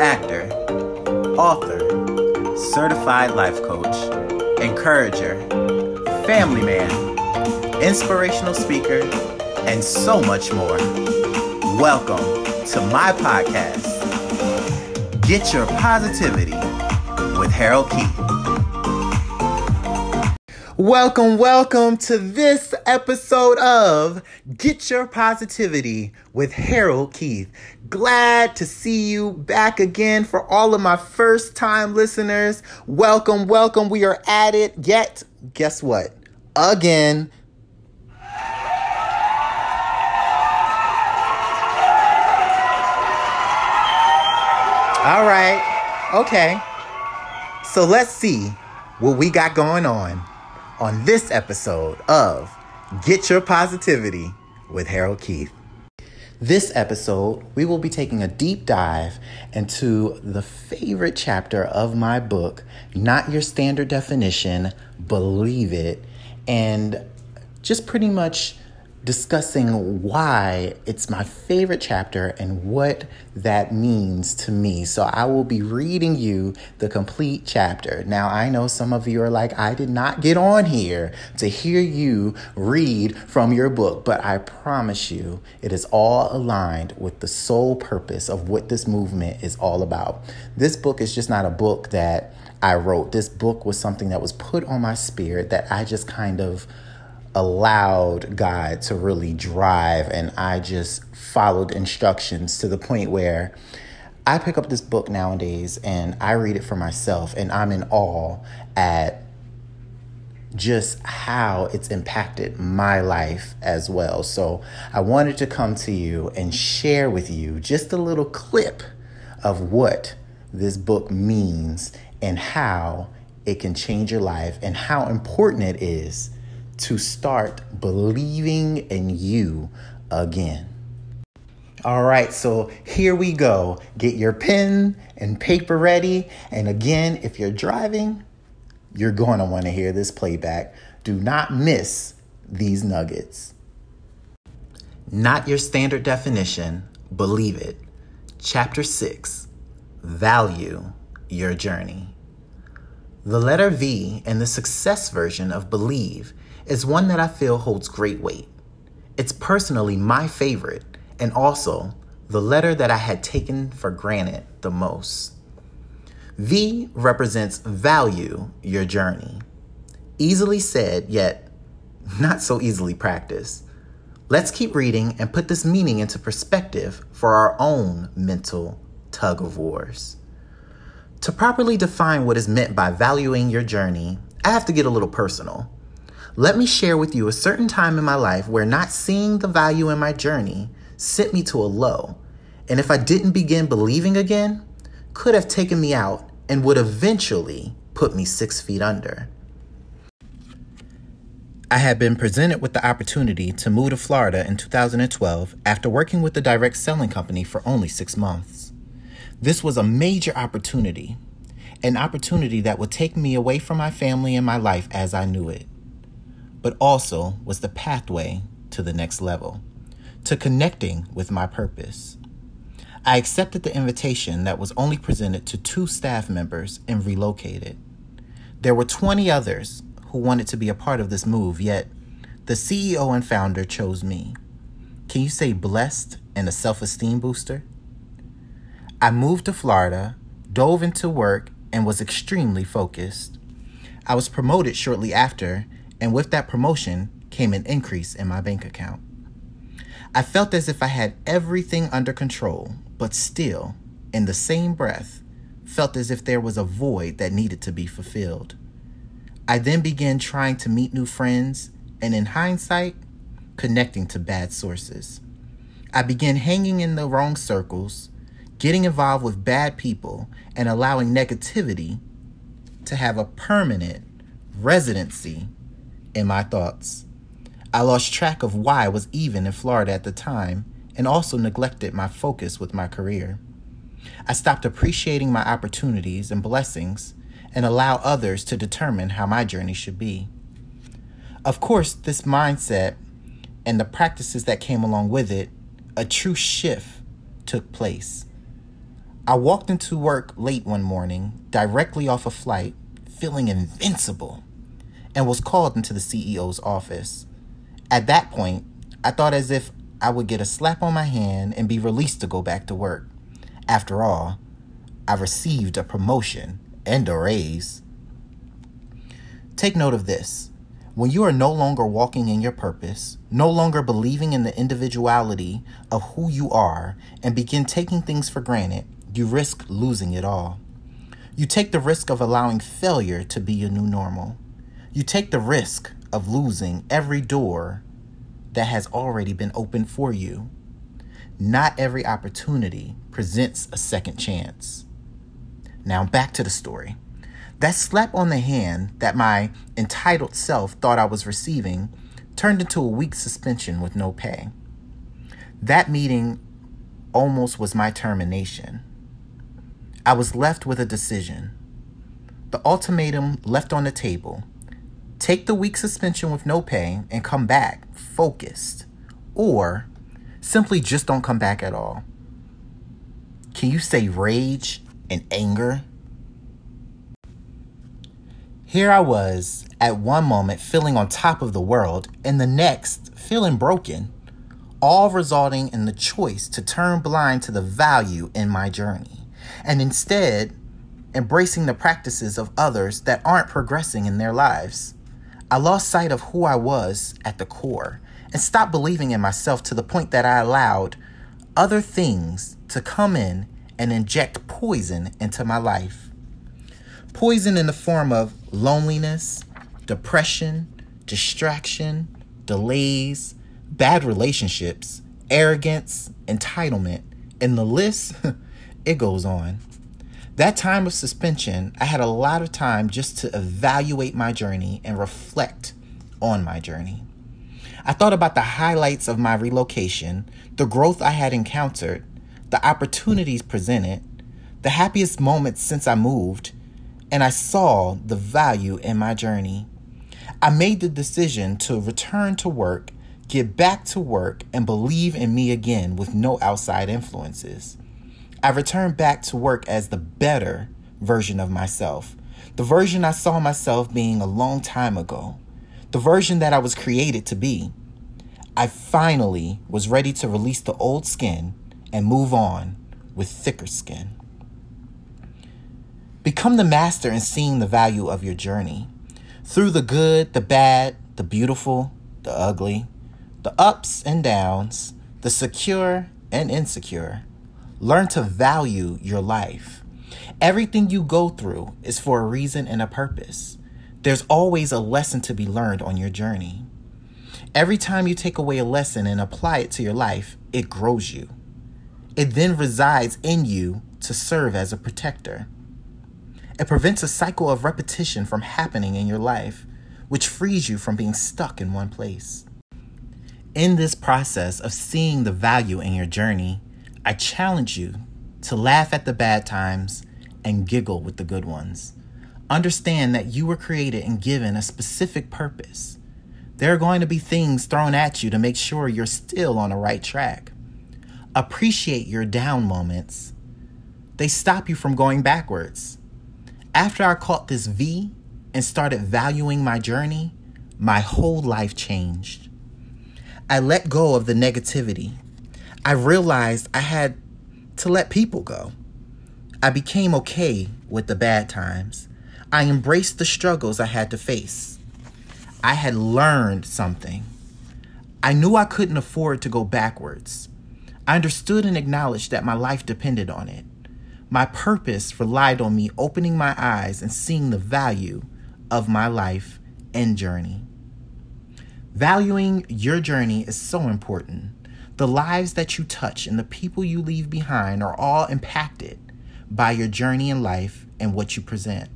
Actor, author, certified life coach, encourager, family man, inspirational speaker, and so much more. Welcome to my podcast, Get Your Positivity with Harold Keith. Welcome, welcome to this episode of Get Your Positivity with Harold Keith. Glad to see you back again for all of my first time listeners. Welcome, welcome. We are at it yet. Guess what? Again. All right. Okay. So let's see what we got going on on this episode of Get Your Positivity with Harold Keith. This episode, we will be taking a deep dive into the favorite chapter of my book, Not Your Standard Definition, Believe It, and just pretty much discussing why it's my favorite chapter and what that means to me. So I will be reading you the complete chapter. Now, I know some of you are like, I did not get on here to hear you read from your book, but I promise you it is all aligned with the sole purpose of what this movement is all about. This book is just not a book that I wrote. This book was something that was put on my spirit that I just kind of allowed God to really drive, and I just followed instructions to the point where I pick up this book nowadays and I read it for myself, and I'm in awe at just how it's impacted my life as well. So I wanted to come to you and share with you just a little clip of what this book means and how it can change your life and how important it is to start believing in you again. All right, so here we go. Get your pen and paper ready. And again, if you're driving, you're going to want to hear this playback. Do not miss these nuggets. Not your standard definition, believe it. Chapter 6 Value Your Journey. The letter V in the success version of believe is one that I feel holds great weight. It's personally my favorite and also the letter that I had taken for granted the most. V represents value your journey. Easily said, yet not so easily practiced. Let's keep reading and put this meaning into perspective for our own mental tug of wars. To properly define what is meant by valuing your journey, I have to get a little personal. Let me share with you a certain time in my life where not seeing the value in my journey sent me to a low. And if I didn't begin believing again, could have taken me out and would eventually put me six feet under. I had been presented with the opportunity to move to Florida in 2012 after working with the direct selling company for only six months. This was a major opportunity, an opportunity that would take me away from my family and my life as I knew it but also was the pathway to the next level, to connecting with my purpose. I accepted the invitation that was only presented to two staff members and relocated. There were 20 others who wanted to be a part of this move, yet the CEO and founder chose me. Can you say blessed and a self esteem booster? I moved to Florida, dove into work, and was extremely focused. I was promoted shortly after and with that promotion came an increase in my bank account. I felt as if I had everything under control, but still, in the same breath, felt as if there was a void that needed to be fulfilled. I then began trying to meet new friends, and in hindsight, connecting to bad sources. I began hanging in the wrong circles, getting involved with bad people, and allowing negativity to have a permanent residency in my thoughts. I lost track of why I was even in Florida at the time and also neglected my focus with my career. I stopped appreciating my opportunities and blessings and allow others to determine how my journey should be. Of course, this mindset and the practices that came along with it, a true shift took place. I walked into work late one morning, directly off a flight, feeling invincible, and was called into the CEO's office. At that point, I thought as if I would get a slap on my hand and be released to go back to work. After all, I received a promotion and a raise. Take note of this. When you are no longer walking in your purpose, no longer believing in the individuality of who you are, and begin taking things for granted, you risk losing it all. You take the risk of allowing failure to be your new normal. You take the risk of losing every door that has already been opened for you. Not every opportunity presents a second chance. Now, back to the story. That slap on the hand that my entitled self thought I was receiving turned into a week suspension with no pay. That meeting almost was my termination. I was left with a decision. The ultimatum left on the table take the week suspension with no pay and come back focused, or simply just don't come back at all. Can you say rage and anger here I was, at one moment feeling on top of the world, and the next feeling broken, all resulting in the choice to turn blind to the value in my journey, and instead embracing the practices of others that aren't progressing in their lives. I lost sight of who I was at the core and stopped believing in myself to the point that I allowed other things to come in and inject poison into my life. Poison in the form of loneliness, depression, distraction, delays, bad relationships, arrogance, entitlement, and the list, it goes on. That time of suspension, I had a lot of time just to evaluate my journey and reflect on my journey. I thought about the highlights of my relocation, the growth I had encountered, the opportunities presented, the happiest moments since I moved, and I saw the value in my journey. I made the decision to return to work, get back to work, and believe in me again with no outside influences. I returned back to work as the better version of myself, the version I saw myself being a long time ago, the version that I was created to be. I finally was ready to release the old skin and move on with thicker skin. Become the master in seeing the value of your journey. Through the good, the bad, the beautiful, the ugly, the ups and downs, the secure and insecure. Learn to value your life. Everything you go through is for a reason and a purpose. There's always a lesson to be learned on your journey. Every time you take away a lesson and apply it to your life, it grows you. It then resides in you to serve as a protector. It prevents a cycle of repetition from happening in your life, which frees you from being stuck in one place. In this process of seeing the value in your journey, I challenge you to laugh at the bad times and giggle with the good ones. Understand that you were created and given a specific purpose. There are going to be things thrown at you to make sure you're still on the right track. Appreciate your down moments. They stop you from going backwards. After I caught this V and started valuing my journey, my whole life changed. I let go of the negativity. I realized I had to let people go. I became okay with the bad times. I embraced the struggles I had to face. I had learned something. I knew I couldn't afford to go backwards. I understood and acknowledged that my life depended on it. My purpose relied on me opening my eyes and seeing the value of my life and journey. Valuing your journey is so important. The lives that you touch and the people you leave behind are all impacted by your journey in life and what you present.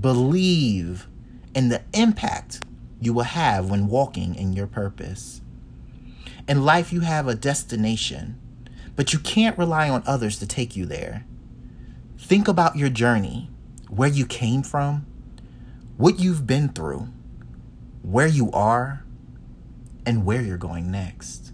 Believe in the impact you will have when walking in your purpose. In life, you have a destination, but you can't rely on others to take you there. Think about your journey, where you came from, what you've been through, where you are, and where you're going next.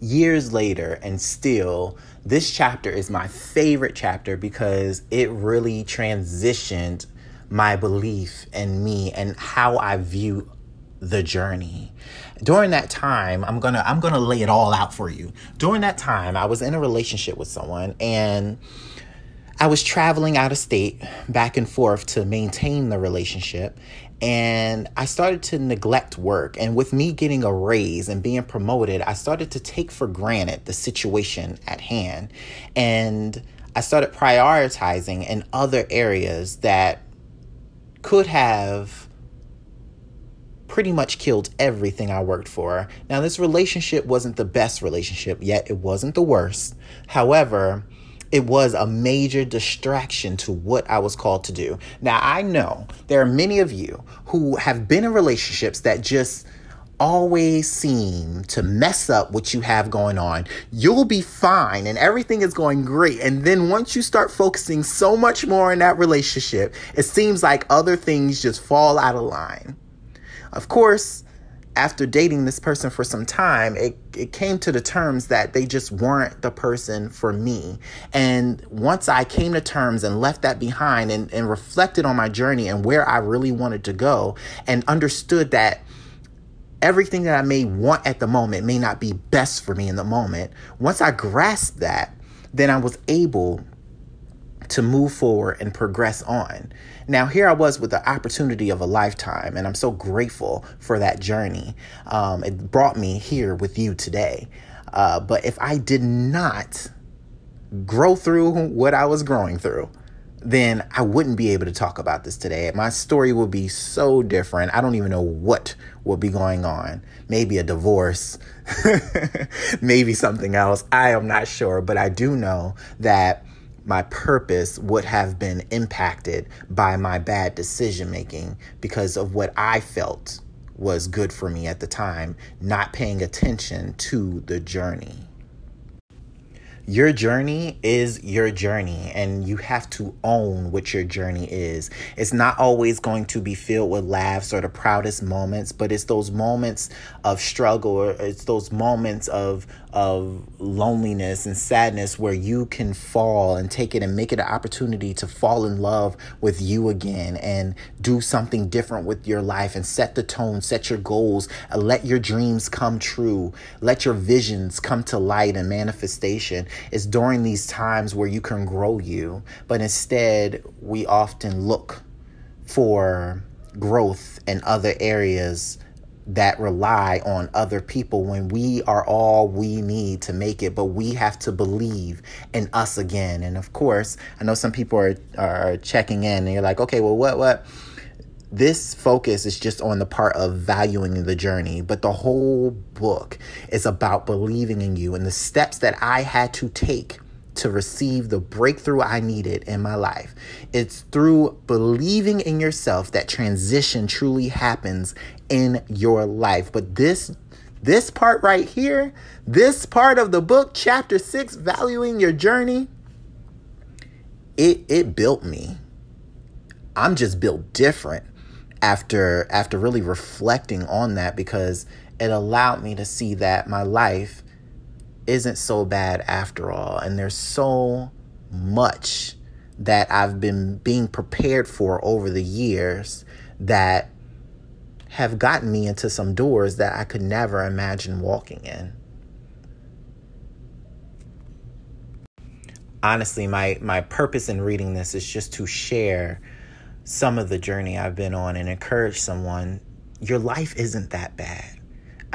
Years later, and still, this chapter is my favorite chapter because it really transitioned my belief in me and how I view the journey. During that time, I'm going to I'm going to lay it all out for you. During that time, I was in a relationship with someone and I was traveling out of state back and forth to maintain the relationship and I started to neglect work. And with me getting a raise and being promoted, I started to take for granted the situation at hand. And I started prioritizing in other areas that could have pretty much killed everything I worked for. Now, this relationship wasn't the best relationship, yet it wasn't the worst. However, it was a major distraction to what I was called to do. Now, I know there are many of you who have been in relationships that just always seem to mess up what you have going on. You'll be fine and everything is going great. And then once you start focusing so much more in that relationship, it seems like other things just fall out of line. Of course, after dating this person for some time, it, it came to the terms that they just weren't the person for me. And once I came to terms and left that behind and, and reflected on my journey and where I really wanted to go and understood that everything that I may want at the moment may not be best for me in the moment, once I grasped that, then I was able to move forward and progress on. Now, here I was with the opportunity of a lifetime, and I'm so grateful for that journey. Um, it brought me here with you today. Uh, but if I did not grow through what I was growing through, then I wouldn't be able to talk about this today. My story would be so different. I don't even know what would be going on. Maybe a divorce, maybe something else. I am not sure, but I do know that my purpose would have been impacted by my bad decision making because of what I felt was good for me at the time, not paying attention to the journey your journey is your journey and you have to own what your journey is. It's not always going to be filled with laughs or the proudest moments, but it's those moments of struggle or it's those moments of of loneliness and sadness where you can fall and take it and make it an opportunity to fall in love with you again and do something different with your life and set the tone, set your goals, let your dreams come true, let your visions come to light and manifestation. It's during these times where you can grow you, but instead, we often look for growth in other areas that rely on other people when we are all we need to make it but we have to believe in us again. And of course i know some people are are checking in and you're like okay well what what this focus is just on the part of valuing the journey, but the whole book is about believing in you and the steps that I had to take to receive the breakthrough I needed in my life. It's through believing in yourself that transition truly happens in your life. But this this part right here, this part of the book, chapter 6, valuing your journey, it it built me. I'm just built different after after really reflecting on that because it allowed me to see that my life isn't so bad after all. And there's so much that I've been being prepared for over the years that have gotten me into some doors that I could never imagine walking in. Honestly, my, my purpose in reading this is just to share some of the journey I've been on and encourage someone. Your life isn't that bad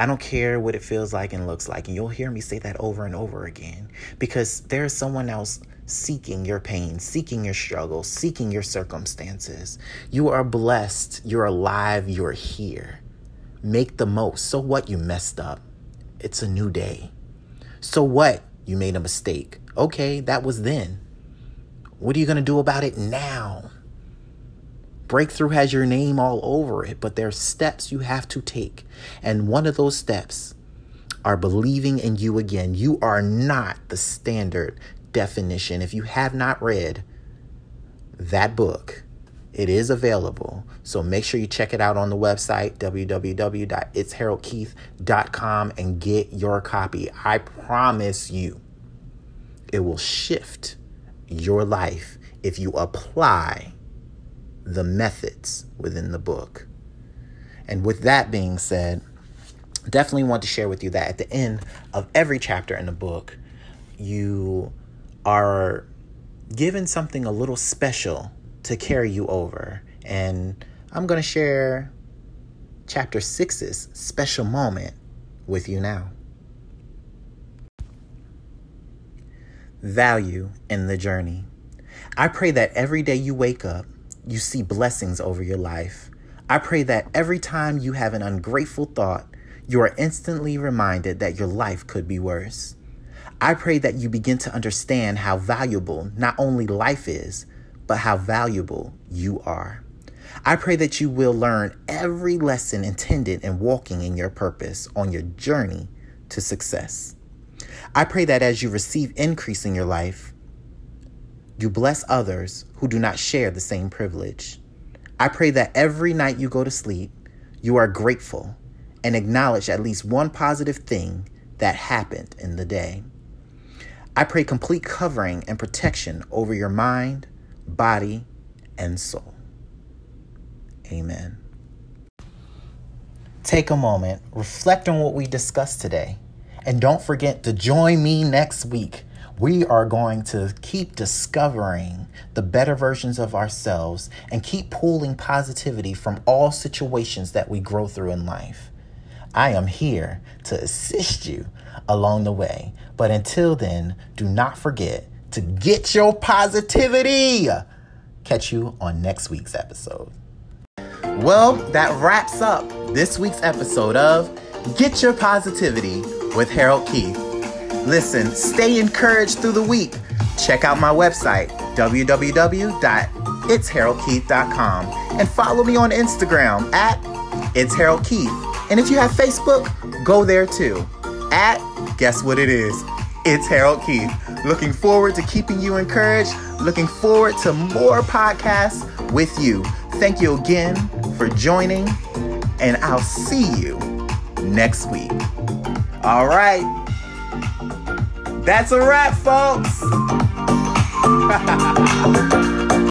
I don't care what it feels like and looks like. And you'll hear me say that over and over again because there's someone else seeking your pain, seeking your struggle, seeking your circumstances. You are blessed. You're alive. You're here. Make the most. So what? You messed up. It's a new day. So what? You made a mistake. Okay, that was then. What are you going to do about it now? Breakthrough has your name all over it, but there's steps you have to take. And one of those steps are believing in you again. You are not the standard definition. If you have not read that book, It is available. So make sure you check it out on the website, www.itsharoldkeith.com, and get your copy. I promise you, it will shift your life if you apply the methods within the book. And with that being said, definitely want to share with you that at the end of every chapter in the book, you are given something a little special to carry you over. And I'm going to share chapter six's special moment with you now. Value in the journey. I pray that every day you wake up, you see blessings over your life. I pray that every time you have an ungrateful thought, you are instantly reminded that your life could be worse. I pray that you begin to understand how valuable not only life is, but how valuable you are. I pray that you will learn every lesson intended in walking in your purpose on your journey to success. I pray that as you receive increase in your life, you bless others who do not share the same privilege. I pray that every night you go to sleep, you are grateful and acknowledge at least one positive thing that happened in the day. I pray complete covering and protection over your mind, body, and soul. Amen. Take a moment, reflect on what we discussed today, and don't forget to join me next week we are going to keep discovering the better versions of ourselves and keep pulling positivity from all situations that we grow through in life. I am here to assist you along the way. But until then, do not forget to get your positivity. Catch you on next week's episode. Well, that wraps up this week's episode of Get Your Positivity with Harold Keith. Listen, stay encouraged through the week. Check out my website, www.itsharoldkeith.com, and follow me on Instagram at It's Harold Keith. And if you have Facebook, go there too. At, guess what it is? It's Harold Keith. Looking forward to keeping you encouraged. Looking forward to more podcasts with you. Thank you again for joining, and I'll see you next week. All right. That's a wrap, folks.